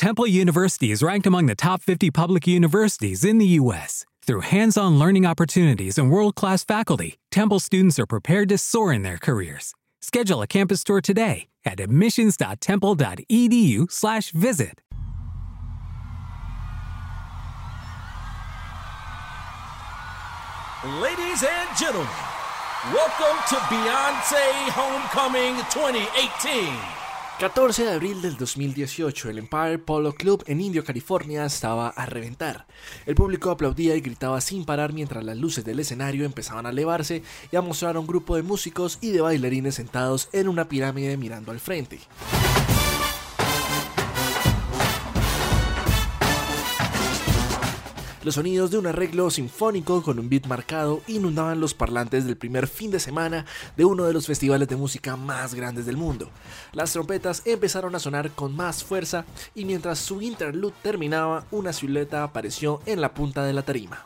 Temple University is ranked among the top 50 public universities in the U.S. Through hands on learning opportunities and world class faculty, Temple students are prepared to soar in their careers. Schedule a campus tour today at admissions.temple.edu/slash visit. Ladies and gentlemen, welcome to Beyonce Homecoming 2018. 14 de abril del 2018, el Empire Polo Club en Indio, California, estaba a reventar. El público aplaudía y gritaba sin parar mientras las luces del escenario empezaban a elevarse y a mostrar a un grupo de músicos y de bailarines sentados en una pirámide mirando al frente. Los sonidos de un arreglo sinfónico con un beat marcado inundaban los parlantes del primer fin de semana de uno de los festivales de música más grandes del mundo. Las trompetas empezaron a sonar con más fuerza y mientras su interlude terminaba, una silueta apareció en la punta de la tarima.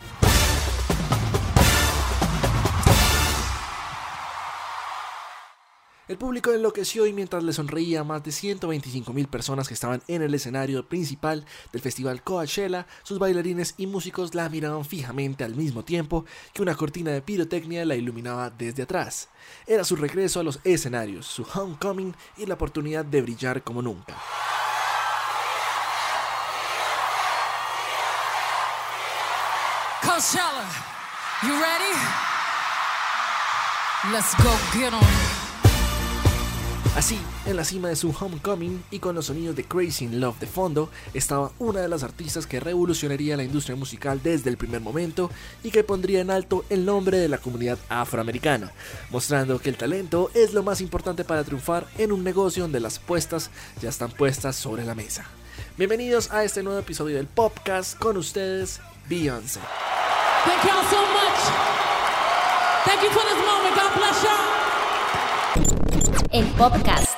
El público enloqueció y mientras le sonreía a más de 125 mil personas que estaban en el escenario principal del festival Coachella, sus bailarines y músicos la miraban fijamente al mismo tiempo que una cortina de pirotecnia la iluminaba desde atrás. Era su regreso a los escenarios, su homecoming y la oportunidad de brillar como nunca. Coachella, you ready? Let's go get on. Así, en la cima de su homecoming y con los sonidos de Crazy in Love de fondo, estaba una de las artistas que revolucionaría la industria musical desde el primer momento y que pondría en alto el nombre de la comunidad afroamericana, mostrando que el talento es lo más importante para triunfar en un negocio donde las puestas ya están puestas sobre la mesa. Bienvenidos a este nuevo episodio del podcast con ustedes, Beyoncé. Thank y'all so much. Thank you for. El podcast.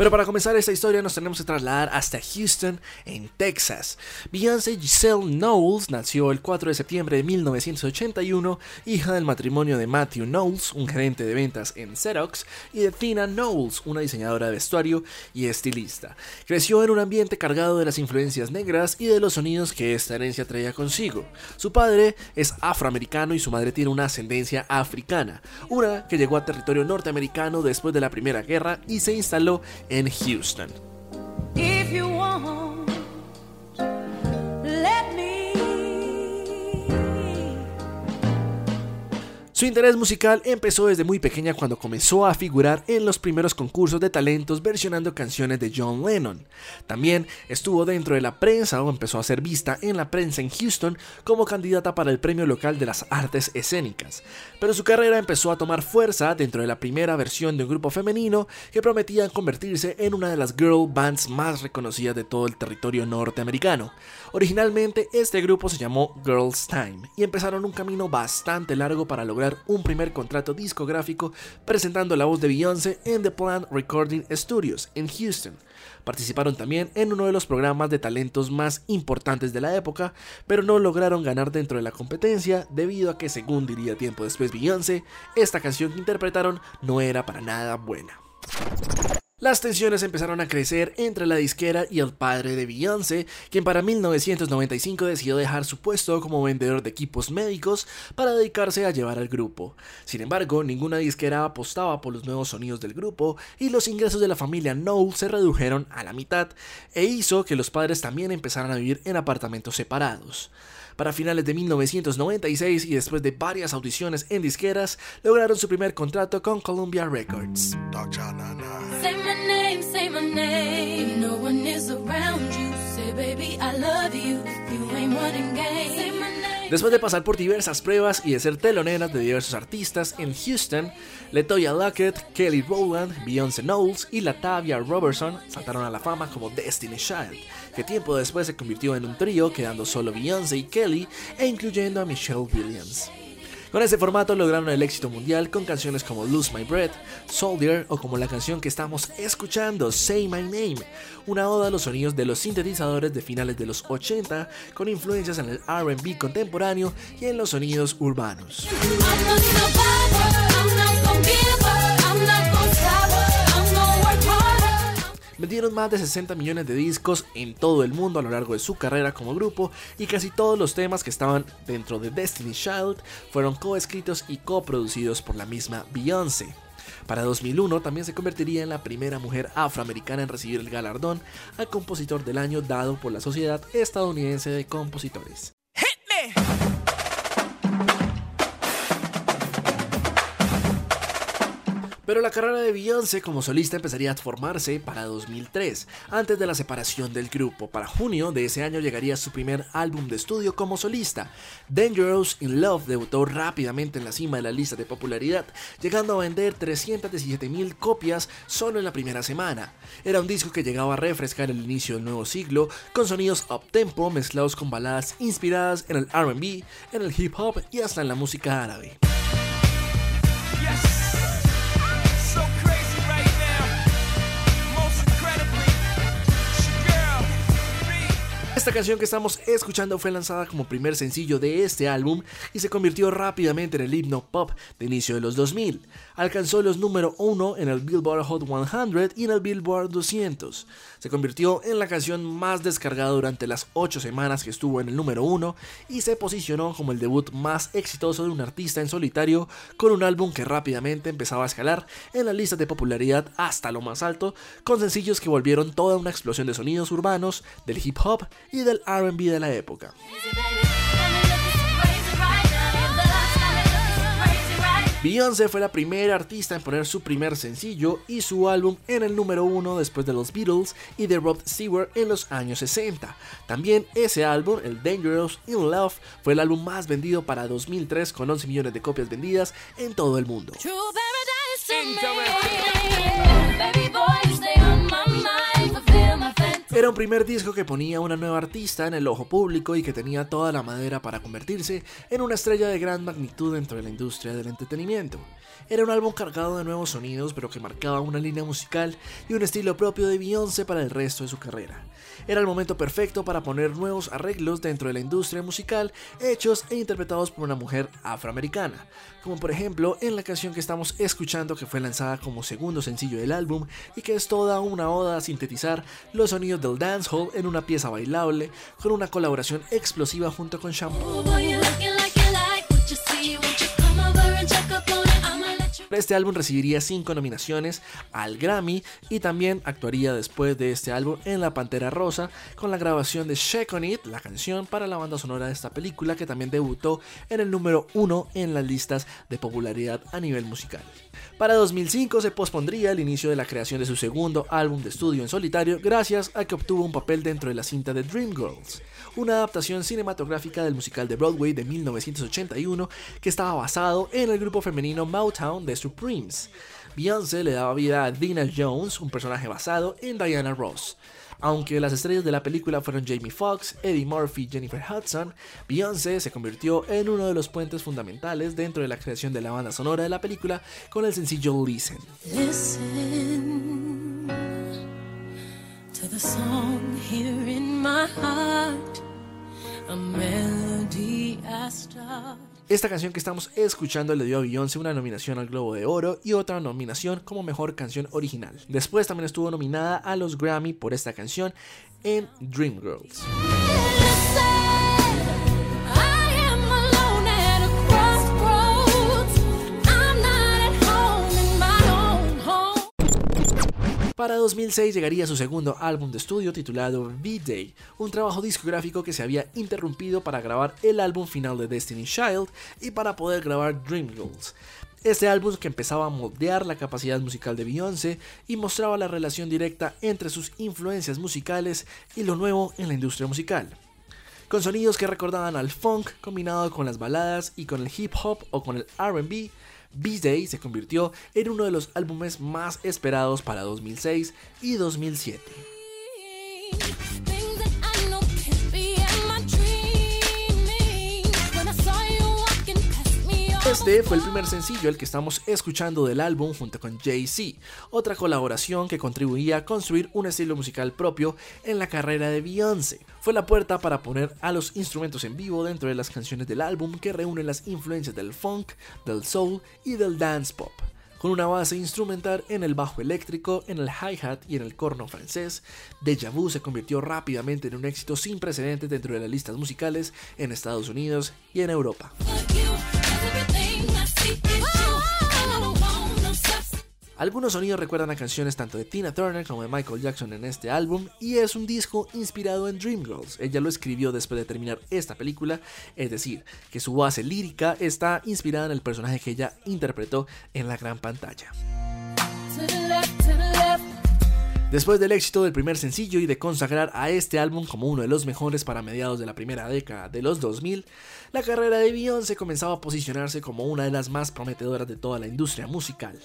Pero para comenzar esta historia nos tenemos que trasladar hasta Houston, en Texas. Beyoncé Giselle Knowles nació el 4 de septiembre de 1981, hija del matrimonio de Matthew Knowles, un gerente de ventas en Xerox, y de Tina Knowles, una diseñadora de vestuario y estilista. Creció en un ambiente cargado de las influencias negras y de los sonidos que esta herencia traía consigo. Su padre es afroamericano y su madre tiene una ascendencia africana, una que llegó a territorio norteamericano después de la Primera Guerra y se instaló en Houston. If you want, Su interés musical empezó desde muy pequeña cuando comenzó a figurar en los primeros concursos de talentos versionando canciones de John Lennon. También estuvo dentro de la prensa o empezó a ser vista en la prensa en Houston como candidata para el premio local de las artes escénicas. Pero su carrera empezó a tomar fuerza dentro de la primera versión de un grupo femenino que prometía convertirse en una de las girl bands más reconocidas de todo el territorio norteamericano. Originalmente este grupo se llamó Girls Time y empezaron un camino bastante largo para lograr un primer contrato discográfico presentando la voz de Beyoncé en The Plant Recording Studios en Houston. Participaron también en uno de los programas de talentos más importantes de la época, pero no lograron ganar dentro de la competencia debido a que, según diría tiempo después Beyoncé, esta canción que interpretaron no era para nada buena. Las tensiones empezaron a crecer entre la disquera y el padre de Beyoncé, quien para 1995 decidió dejar su puesto como vendedor de equipos médicos para dedicarse a llevar al grupo. Sin embargo, ninguna disquera apostaba por los nuevos sonidos del grupo y los ingresos de la familia Knowles se redujeron a la mitad e hizo que los padres también empezaran a vivir en apartamentos separados. Para finales de 1996 y después de varias audiciones en disqueras, lograron su primer contrato con Columbia Records. Baby, I love you. You ain't running game. Después de pasar por diversas pruebas y de ser teloneras de diversos artistas en Houston, Latoya Luckett, Kelly Rowland, Beyoncé Knowles y Latavia Robertson saltaron a la fama como Destiny Child, que tiempo después se convirtió en un trío quedando solo Beyoncé y Kelly e incluyendo a Michelle Williams. Con este formato lograron el éxito mundial con canciones como Lose My Breath, Soldier o como la canción que estamos escuchando, Say My Name, una oda a los sonidos de los sintetizadores de finales de los 80 con influencias en el RB contemporáneo y en los sonidos urbanos. Vendieron más de 60 millones de discos en todo el mundo a lo largo de su carrera como grupo y casi todos los temas que estaban dentro de Destiny Child fueron coescritos y coproducidos por la misma Beyoncé. Para 2001 también se convertiría en la primera mujer afroamericana en recibir el galardón al compositor del año dado por la Sociedad Estadounidense de Compositores. Pero la carrera de Beyoncé como solista empezaría a formarse para 2003, antes de la separación del grupo. Para junio de ese año llegaría su primer álbum de estudio como solista. Dangerous in Love debutó rápidamente en la cima de la lista de popularidad, llegando a vender 317 mil copias solo en la primera semana. Era un disco que llegaba a refrescar el inicio del nuevo siglo, con sonidos up-tempo mezclados con baladas inspiradas en el RB, en el hip hop y hasta en la música árabe. Esta canción que estamos escuchando fue lanzada como primer sencillo de este álbum y se convirtió rápidamente en el himno pop de inicio de los 2000. Alcanzó los número 1 en el Billboard Hot 100 y en el Billboard 200. Se convirtió en la canción más descargada durante las 8 semanas que estuvo en el número 1 y se posicionó como el debut más exitoso de un artista en solitario con un álbum que rápidamente empezaba a escalar en la lista de popularidad hasta lo más alto, con sencillos que volvieron toda una explosión de sonidos urbanos, del hip hop y del RB de la época. Beyoncé fue la primera artista en poner su primer sencillo y su álbum en el número uno después de los Beatles y de Rod Stewart en los años 60. También ese álbum, el Dangerous in Love, fue el álbum más vendido para 2003 con 11 millones de copias vendidas en todo el mundo. Era un primer disco que ponía una nueva artista en el ojo público y que tenía toda la madera para convertirse en una estrella de gran magnitud dentro de la industria del entretenimiento. Era un álbum cargado de nuevos sonidos, pero que marcaba una línea musical y un estilo propio de Beyoncé para el resto de su carrera. Era el momento perfecto para poner nuevos arreglos dentro de la industria musical, hechos e interpretados por una mujer afroamericana, como por ejemplo en la canción que estamos escuchando que fue lanzada como segundo sencillo del álbum y que es toda una oda a sintetizar los sonidos del dancehall en una pieza bailable con una colaboración explosiva junto con Shampoo. Este álbum recibiría 5 nominaciones al Grammy y también actuaría después de este álbum en La Pantera Rosa con la grabación de Shake On It, la canción para la banda sonora de esta película que también debutó en el número 1 en las listas de popularidad a nivel musical. Para 2005 se pospondría el inicio de la creación de su segundo álbum de estudio en solitario gracias a que obtuvo un papel dentro de la cinta de Dreamgirls, una adaptación cinematográfica del musical de Broadway de 1981 que estaba basado en el grupo femenino Motown de Supremes. Beyoncé le daba vida a Dina Jones, un personaje basado en Diana Ross. Aunque las estrellas de la película fueron Jamie Foxx, Eddie Murphy y Jennifer Hudson, Beyoncé se convirtió en uno de los puentes fundamentales dentro de la creación de la banda sonora de la película con el sencillo Listen. melody esta canción que estamos escuchando le dio a Beyoncé una nominación al Globo de Oro y otra nominación como mejor canción original. Después también estuvo nominada a los Grammy por esta canción en Dreamgirls. Para 2006 llegaría su segundo álbum de estudio titulado V-Day, un trabajo discográfico que se había interrumpido para grabar el álbum final de Destiny Child y para poder grabar Dreamgirls. Este álbum que empezaba a moldear la capacidad musical de Beyoncé y mostraba la relación directa entre sus influencias musicales y lo nuevo en la industria musical. Con sonidos que recordaban al funk combinado con las baladas y con el hip hop o con el RB, B-Day se convirtió en uno de los álbumes más esperados para 2006 y 2007. Este fue el primer sencillo el que estamos escuchando del álbum junto con Jay-Z, otra colaboración que contribuía a construir un estilo musical propio en la carrera de Beyoncé. Fue la puerta para poner a los instrumentos en vivo dentro de las canciones del álbum que reúnen las influencias del funk, del soul y del dance pop. con una base instrumental en el bajo eléctrico, en el hi-hat y en el corno francés. Deja Vu se convirtió rápidamente en un éxito sin precedentes dentro de las listas musicales en Estados Unidos y en Europa. Algunos sonidos recuerdan a canciones tanto de Tina Turner como de Michael Jackson en este álbum y es un disco inspirado en Dreamgirls. Ella lo escribió después de terminar esta película, es decir, que su base lírica está inspirada en el personaje que ella interpretó en la gran pantalla. Después del éxito del primer sencillo y de consagrar a este álbum como uno de los mejores para mediados de la primera década de los 2000, la carrera de Beyoncé comenzaba a posicionarse como una de las más prometedoras de toda la industria musical.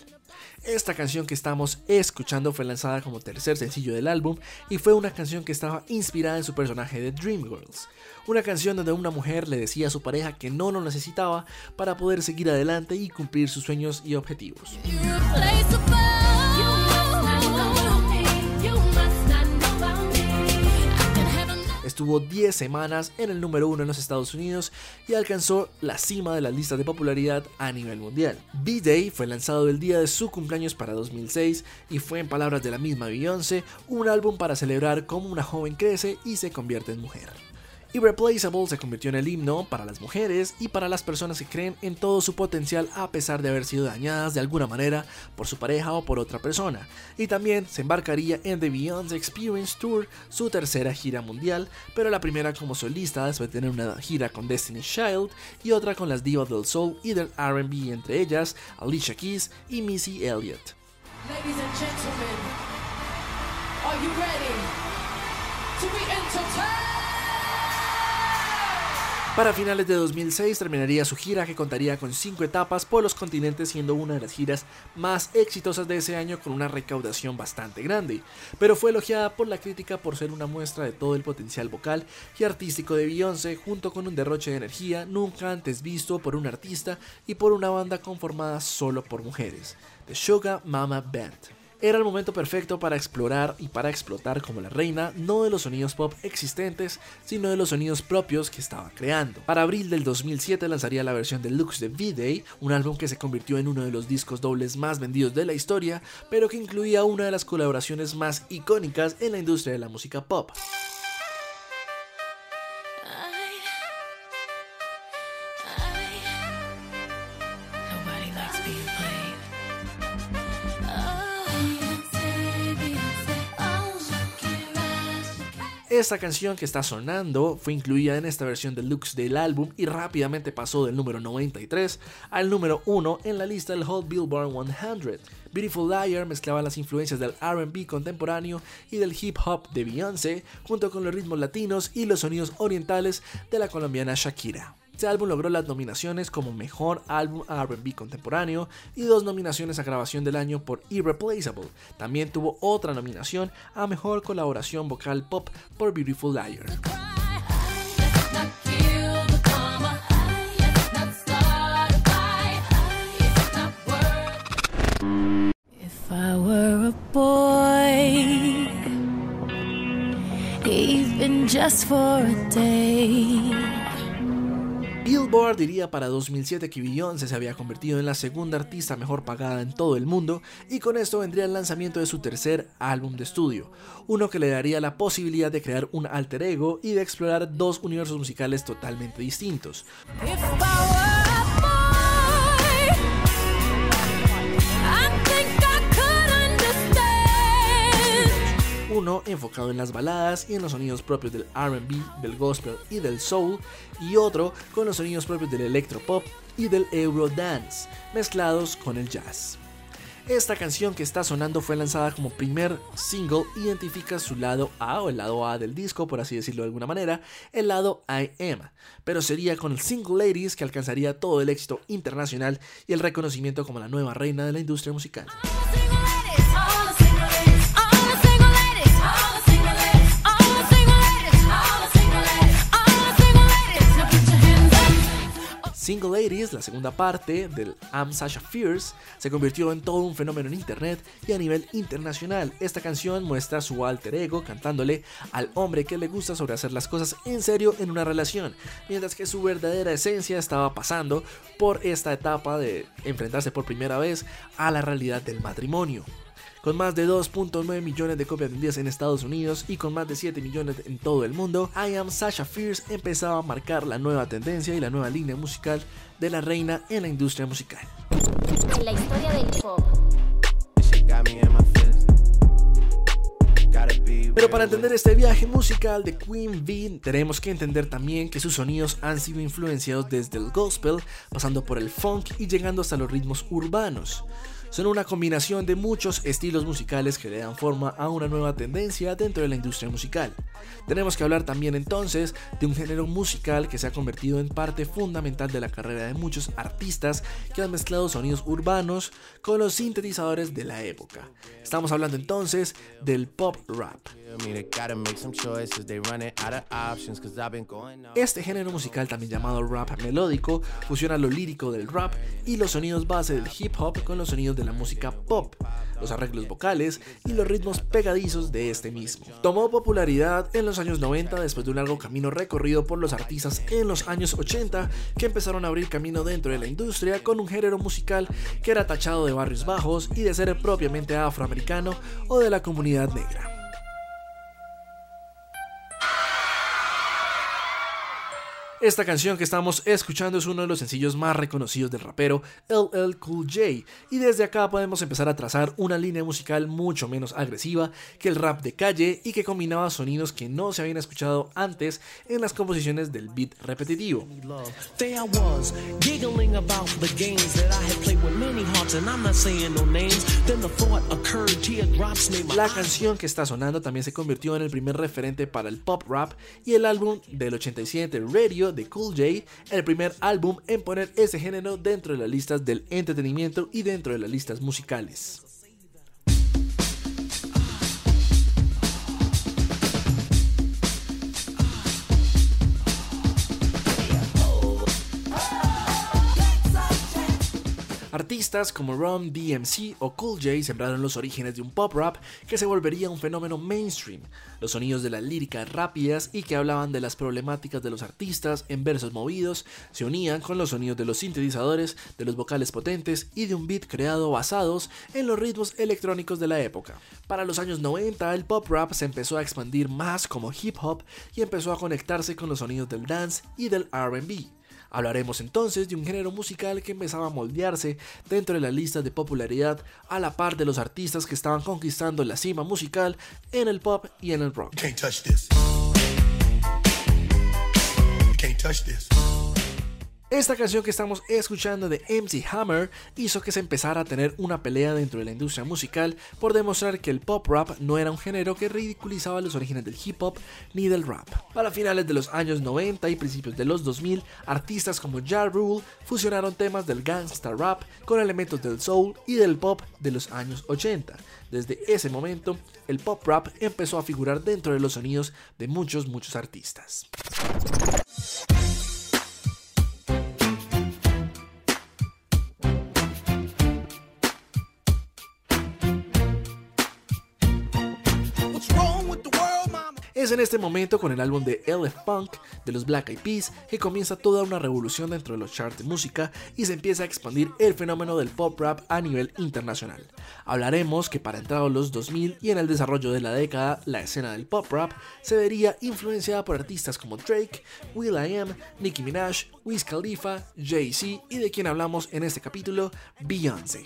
Esta canción que estamos escuchando fue lanzada como tercer sencillo del álbum y fue una canción que estaba inspirada en su personaje de Dreamgirls, una canción donde una mujer le decía a su pareja que no lo necesitaba para poder seguir adelante y cumplir sus sueños y objetivos. Estuvo 10 semanas en el número 1 en los Estados Unidos y alcanzó la cima de las listas de popularidad a nivel mundial. B-Day fue lanzado el día de su cumpleaños para 2006 y fue en palabras de la misma Beyoncé un álbum para celebrar cómo una joven crece y se convierte en mujer. Irreplaceable se convirtió en el himno para las mujeres y para las personas que creen en todo su potencial a pesar de haber sido dañadas de alguna manera por su pareja o por otra persona. Y también se embarcaría en The Beyoncé Experience Tour, su tercera gira mundial, pero la primera como solista después de tener una gira con Destiny's Child y otra con las divas del soul y del R&B, entre ellas Alicia Keys y Missy Elliott. Ladies and gentlemen, are you ready to be entertained? Para finales de 2006 terminaría su gira que contaría con cinco etapas por los continentes siendo una de las giras más exitosas de ese año con una recaudación bastante grande, pero fue elogiada por la crítica por ser una muestra de todo el potencial vocal y artístico de Beyoncé junto con un derroche de energía nunca antes visto por un artista y por una banda conformada solo por mujeres, The Sugar Mama Band. Era el momento perfecto para explorar y para explotar como la reina, no de los sonidos pop existentes, sino de los sonidos propios que estaba creando. Para abril del 2007 lanzaría la versión deluxe de V-Day, un álbum que se convirtió en uno de los discos dobles más vendidos de la historia, pero que incluía una de las colaboraciones más icónicas en la industria de la música pop. Esta canción que está sonando fue incluida en esta versión deluxe del álbum y rápidamente pasó del número 93 al número 1 en la lista del Hot Billboard 100. Beautiful Liar mezclaba las influencias del RB contemporáneo y del hip hop de Beyoncé, junto con los ritmos latinos y los sonidos orientales de la colombiana Shakira. Este álbum logró las nominaciones como Mejor Álbum RB Contemporáneo y dos nominaciones a Grabación del Año por Irreplaceable. También tuvo otra nominación a Mejor Colaboración Vocal Pop por Beautiful Liar. Even just for a day. Billboard diría para 2007 que Beyoncé se había convertido en la segunda artista mejor pagada en todo el mundo y con esto vendría el lanzamiento de su tercer álbum de estudio, uno que le daría la posibilidad de crear un alter ego y de explorar dos universos musicales totalmente distintos. Uno enfocado en las baladas y en los sonidos propios del RB, del gospel y del soul, y otro con los sonidos propios del electropop y del eurodance, mezclados con el jazz. Esta canción que está sonando fue lanzada como primer single, identifica su lado A o el lado A del disco, por así decirlo de alguna manera, el lado I Am, pero sería con el single Ladies que alcanzaría todo el éxito internacional y el reconocimiento como la nueva reina de la industria musical. Single Ladies la segunda parte del I'm Sasha Fierce, se convirtió en todo un fenómeno en internet y a nivel internacional. Esta canción muestra su alter ego cantándole al hombre que le gusta sobre hacer las cosas en serio en una relación, mientras que su verdadera esencia estaba pasando por esta etapa de enfrentarse por primera vez a la realidad del matrimonio. Con más de 2.9 millones de copias vendidas en Estados Unidos y con más de 7 millones en todo el mundo, I Am Sasha Fierce empezaba a marcar la nueva tendencia y la nueva línea musical de la reina en la industria musical. La historia del pop. Pero para entender este viaje musical de Queen Bee, tenemos que entender también que sus sonidos han sido influenciados desde el gospel, pasando por el funk y llegando hasta los ritmos urbanos son una combinación de muchos estilos musicales que le dan forma a una nueva tendencia dentro de la industria musical. Tenemos que hablar también entonces de un género musical que se ha convertido en parte fundamental de la carrera de muchos artistas que han mezclado sonidos urbanos con los sintetizadores de la época. Estamos hablando entonces del pop rap. Este género musical, también llamado rap melódico, fusiona lo lírico del rap y los sonidos base del hip hop con los sonidos de la música pop, los arreglos vocales y los ritmos pegadizos de este mismo. Tomó popularidad en los años 90 después de un largo camino recorrido por los artistas en los años 80 que empezaron a abrir camino dentro de la industria con un género musical que era tachado de barrios bajos y de ser propiamente afroamericano o de la comunidad negra. Esta canción que estamos escuchando es uno de los sencillos más reconocidos del rapero LL Cool J. Y desde acá podemos empezar a trazar una línea musical mucho menos agresiva que el rap de calle y que combinaba sonidos que no se habían escuchado antes en las composiciones del beat repetitivo. La canción que está sonando también se convirtió en el primer referente para el pop rap y el álbum del 87 Radio de Cool J, el primer álbum en poner ese género dentro de las listas del entretenimiento y dentro de las listas musicales. Artistas como Ron DMC o Cool J sembraron los orígenes de un pop rap que se volvería un fenómeno mainstream. Los sonidos de las líricas rápidas y que hablaban de las problemáticas de los artistas en versos movidos se unían con los sonidos de los sintetizadores, de los vocales potentes y de un beat creado basados en los ritmos electrónicos de la época. Para los años 90 el pop rap se empezó a expandir más como hip hop y empezó a conectarse con los sonidos del dance y del RB. Hablaremos entonces de un género musical que empezaba a moldearse dentro de las listas de popularidad a la par de los artistas que estaban conquistando la cima musical en el pop y en el rock. Esta canción que estamos escuchando de MC Hammer hizo que se empezara a tener una pelea dentro de la industria musical por demostrar que el pop rap no era un género que ridiculizaba los orígenes del hip hop ni del rap. Para finales de los años 90 y principios de los 2000, artistas como Ja Rule fusionaron temas del gangsta rap con elementos del soul y del pop de los años 80. Desde ese momento, el pop rap empezó a figurar dentro de los sonidos de muchos, muchos artistas. Es en este momento con el álbum de LF Punk de los Black Eyed Peas que comienza toda una revolución dentro de los charts de música y se empieza a expandir el fenómeno del pop rap a nivel internacional. Hablaremos que para entrados los 2000 y en el desarrollo de la década, la escena del pop rap se vería influenciada por artistas como Drake, Will.i.am, Nicki Minaj, Wiz Khalifa, Jay-Z y de quien hablamos en este capítulo, Beyoncé.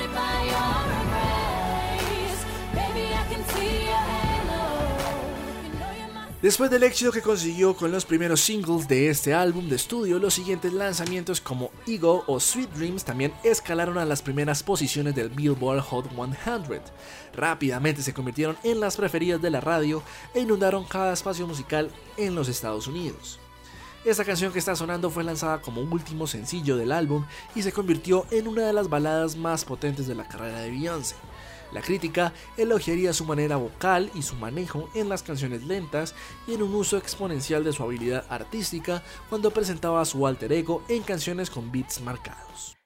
Después del éxito que consiguió con los primeros singles de este álbum de estudio, los siguientes lanzamientos como Ego o Sweet Dreams también escalaron a las primeras posiciones del Billboard Hot 100. Rápidamente se convirtieron en las preferidas de la radio e inundaron cada espacio musical en los Estados Unidos. Esta canción que está sonando fue lanzada como último sencillo del álbum y se convirtió en una de las baladas más potentes de la carrera de Beyoncé. La crítica elogiaría su manera vocal y su manejo en las canciones lentas y en un uso exponencial de su habilidad artística cuando presentaba a su alter ego en canciones con beats marcados.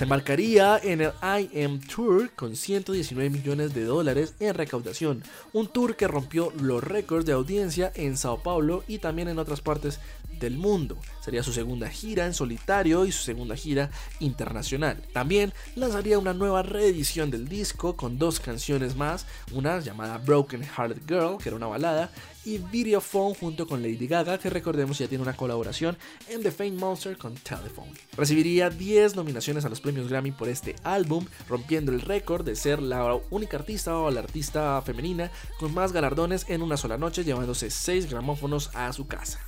Se embarcaría en el I Am Tour con 119 millones de dólares en recaudación, un tour que rompió los récords de audiencia en Sao Paulo y también en otras partes del mundo. Sería su segunda gira en solitario y su segunda gira internacional. También lanzaría una nueva reedición del disco con dos canciones más, una llamada Broken Hearted Girl, que era una balada, y Video Phone junto con Lady Gaga, que recordemos ya tiene una colaboración en The Fame Monster con Telephone. Recibiría 10 nominaciones a los premios Grammy por este álbum, rompiendo el récord de ser la única artista o la artista femenina con más galardones en una sola noche, llevándose 6 gramófonos a su casa.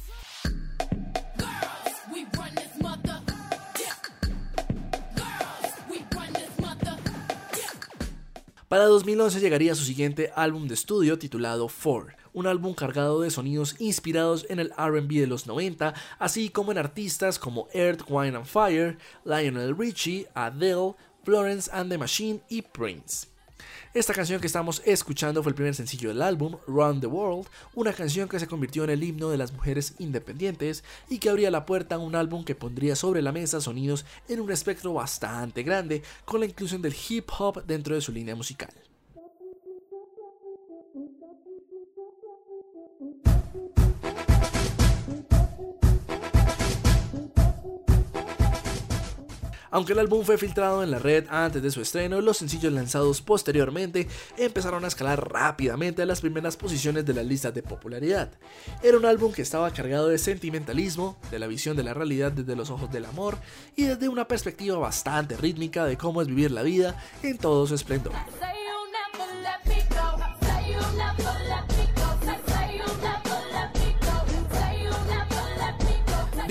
Para 2011 llegaría su siguiente álbum de estudio titulado Four, un álbum cargado de sonidos inspirados en el RB de los 90, así como en artistas como Earth, Wine and Fire, Lionel Richie, Adele, Florence and the Machine y Prince. Esta canción que estamos escuchando fue el primer sencillo del álbum, Run the World, una canción que se convirtió en el himno de las mujeres independientes y que abría la puerta a un álbum que pondría sobre la mesa sonidos en un espectro bastante grande, con la inclusión del hip hop dentro de su línea musical. Aunque el álbum fue filtrado en la red antes de su estreno, los sencillos lanzados posteriormente empezaron a escalar rápidamente a las primeras posiciones de las listas de popularidad. Era un álbum que estaba cargado de sentimentalismo, de la visión de la realidad desde los ojos del amor y desde una perspectiva bastante rítmica de cómo es vivir la vida en todo su esplendor.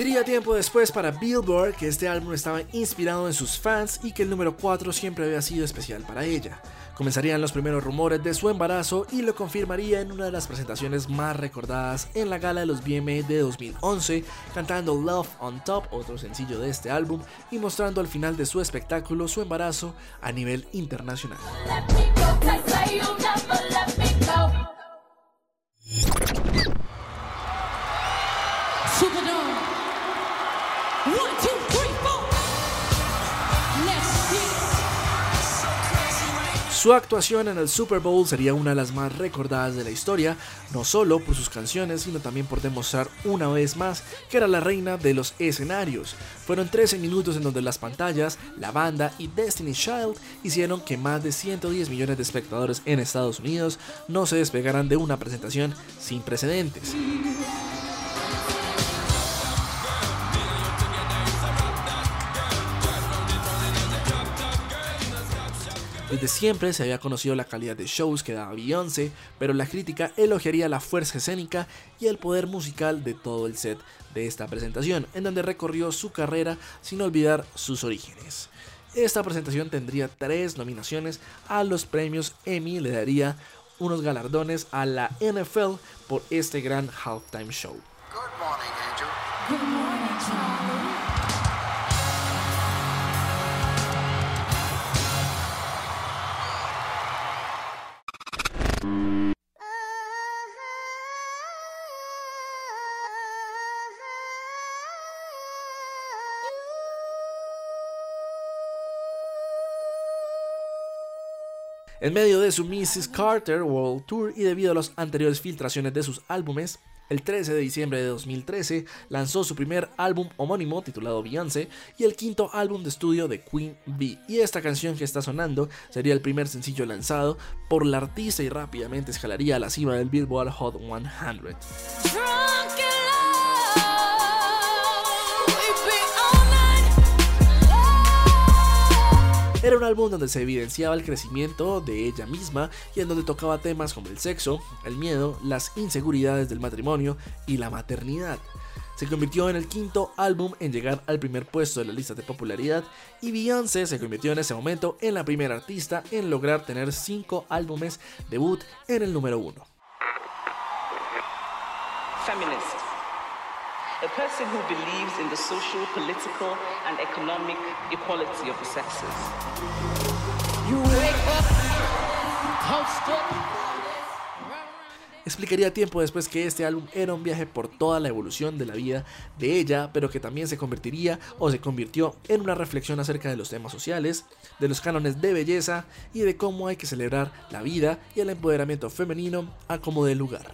Diría tiempo después para Billboard que este álbum estaba inspirado en sus fans y que el número 4 siempre había sido especial para ella. Comenzarían los primeros rumores de su embarazo y lo confirmaría en una de las presentaciones más recordadas en la gala de los BMA de 2011, cantando Love on Top, otro sencillo de este álbum, y mostrando al final de su espectáculo su embarazo a nivel internacional. Su actuación en el Super Bowl sería una de las más recordadas de la historia, no solo por sus canciones, sino también por demostrar una vez más que era la reina de los escenarios. Fueron 13 minutos en donde las pantallas, la banda y Destiny Child hicieron que más de 110 millones de espectadores en Estados Unidos no se despegaran de una presentación sin precedentes. Desde siempre se había conocido la calidad de shows que daba Beyoncé, pero la crítica elogiaría la fuerza escénica y el poder musical de todo el set de esta presentación, en donde recorrió su carrera sin olvidar sus orígenes. Esta presentación tendría tres nominaciones a los premios Emmy, le daría unos galardones a la NFL por este gran halftime show. En medio de su Mrs. Carter World Tour y debido a las anteriores filtraciones de sus álbumes, el 13 de diciembre de 2013 lanzó su primer álbum homónimo titulado Beyoncé y el quinto álbum de estudio de Queen Bee. Y esta canción que está sonando sería el primer sencillo lanzado por la artista y rápidamente escalaría a la cima del Billboard Hot 100. Era un álbum donde se evidenciaba el crecimiento de ella misma y en donde tocaba temas como el sexo, el miedo, las inseguridades del matrimonio y la maternidad. se convirtió en el quinto álbum en llegar al primer puesto de las listas de popularidad y Beyoncé se convirtió en ese momento en la primera artista en lograr tener cinco álbumes debut en el número uno. Feminist. A person who believes in the social, political, and economic equality of the sexes. You wake up, toast up. Explicaría tiempo después que este álbum era un viaje por toda la evolución de la vida de ella, pero que también se convertiría o se convirtió en una reflexión acerca de los temas sociales, de los cánones de belleza y de cómo hay que celebrar la vida y el empoderamiento femenino a como de lugar.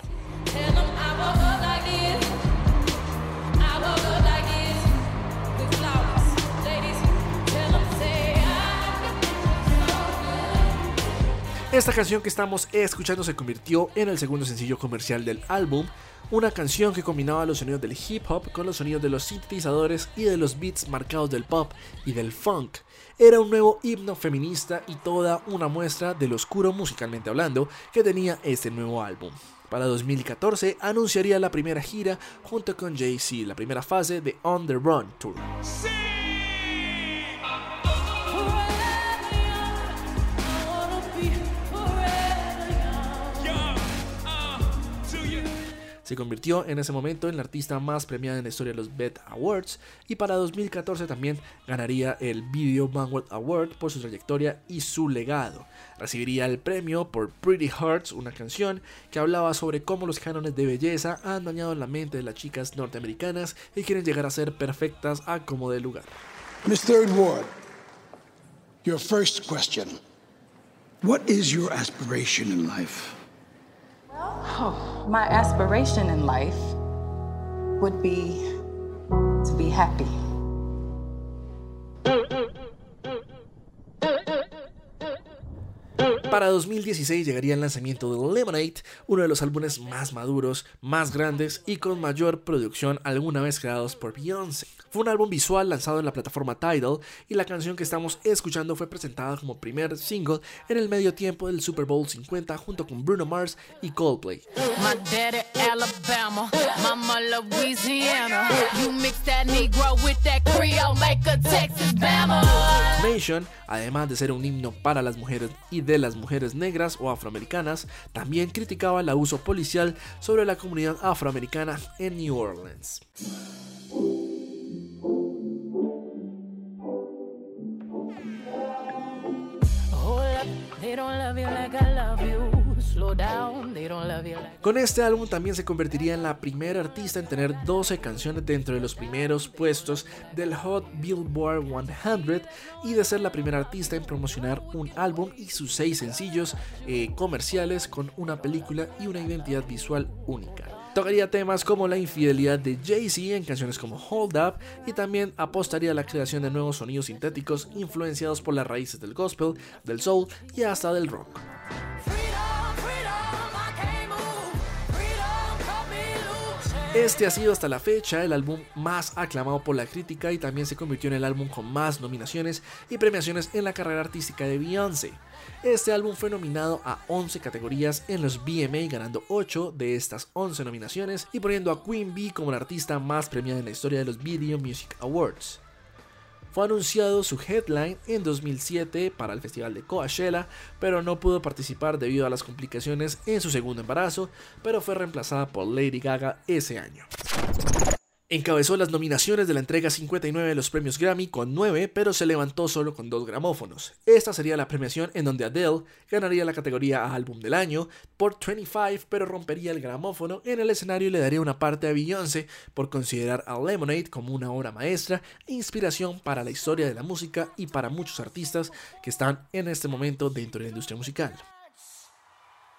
Esta canción que estamos escuchando se convirtió en el segundo sencillo comercial del álbum, una canción que combinaba los sonidos del hip hop con los sonidos de los sintetizadores y de los beats marcados del pop y del funk. Era un nuevo himno feminista y toda una muestra de lo oscuro musicalmente hablando que tenía este nuevo álbum. Para 2014 anunciaría la primera gira junto con Jay-Z, la primera fase de On the Run Tour. Se convirtió en ese momento en la artista más premiada en la historia de los BET Awards y para 2014 también ganaría el Video Vanguard Award por su trayectoria y su legado. Recibiría el premio por Pretty Hearts, una canción que hablaba sobre cómo los cánones de belleza han dañado la mente de las chicas norteamericanas y quieren llegar a ser perfectas a como de lugar. Miss Third Ward, your first question. What is your aspiration in life? Oh, my aspiration in life would be to be happy. Para 2016 llegaría el lanzamiento de Lemonade, uno de los álbumes más maduros, más grandes y con mayor producción alguna vez creados por Beyoncé. Fue un álbum visual lanzado en la plataforma Tidal y la canción que estamos escuchando fue presentada como primer single en el medio tiempo del Super Bowl 50 junto con Bruno Mars y Coldplay. Nation, además de ser un himno para las mujeres y de las mujeres negras o afroamericanas, también criticaba el abuso policial sobre la comunidad afroamericana en New Orleans. Con este álbum también se convertiría en la primera artista en tener 12 canciones dentro de los primeros puestos del Hot Billboard 100 y de ser la primera artista en promocionar un álbum y sus seis sencillos eh, comerciales con una película y una identidad visual única. Tocaría temas como la infidelidad de Jay-Z en canciones como Hold Up y también apostaría a la creación de nuevos sonidos sintéticos influenciados por las raíces del gospel, del soul y hasta del rock. Este ha sido hasta la fecha el álbum más aclamado por la crítica y también se convirtió en el álbum con más nominaciones y premiaciones en la carrera artística de Beyoncé. Este álbum fue nominado a 11 categorías en los BMA, ganando 8 de estas 11 nominaciones y poniendo a Queen Bee como la artista más premiada en la historia de los Video Music Awards. Fue anunciado su headline en 2007 para el festival de Coachella, pero no pudo participar debido a las complicaciones en su segundo embarazo, pero fue reemplazada por Lady Gaga ese año. Encabezó las nominaciones de la entrega 59 de los premios Grammy con 9, pero se levantó solo con 2 gramófonos. Esta sería la premiación en donde Adele ganaría la categoría a Álbum del Año por 25, pero rompería el gramófono en el escenario y le daría una parte a Beyoncé por considerar a Lemonade como una obra maestra e inspiración para la historia de la música y para muchos artistas que están en este momento dentro de la industria musical.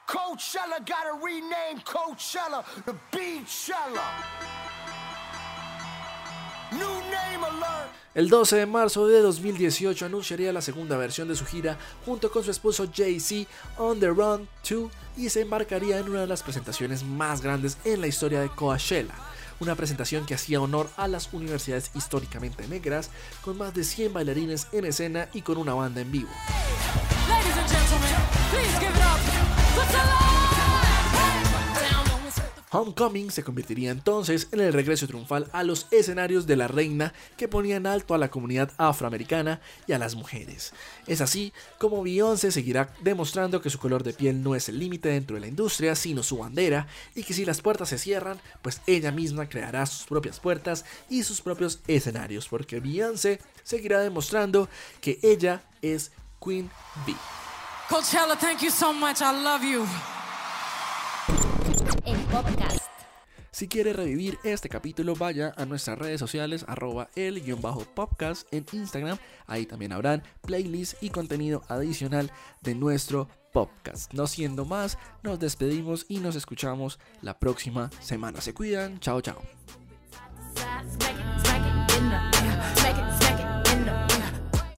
Coachella gotta rename Coachella the. El 12 de marzo de 2018 anunciaría la segunda versión de su gira junto con su esposo Jay-Z On the Run 2 y se embarcaría en una de las presentaciones más grandes en la historia de Coachella. Una presentación que hacía honor a las universidades históricamente negras, con más de 100 bailarines en escena y con una banda en vivo. Homecoming se convertiría entonces en el regreso triunfal a los escenarios de la reina que ponía en alto a la comunidad afroamericana y a las mujeres. Es así como Beyoncé seguirá demostrando que su color de piel no es el límite dentro de la industria, sino su bandera, y que si las puertas se cierran, pues ella misma creará sus propias puertas y sus propios escenarios, porque Beyoncé seguirá demostrando que ella es Queen Bee. Coachella, thank you so much. I love you. El podcast. Si quiere revivir este capítulo, vaya a nuestras redes sociales, arroba el-podcast en Instagram. Ahí también habrán playlists y contenido adicional de nuestro podcast. No siendo más, nos despedimos y nos escuchamos la próxima semana. Se cuidan, chao chao.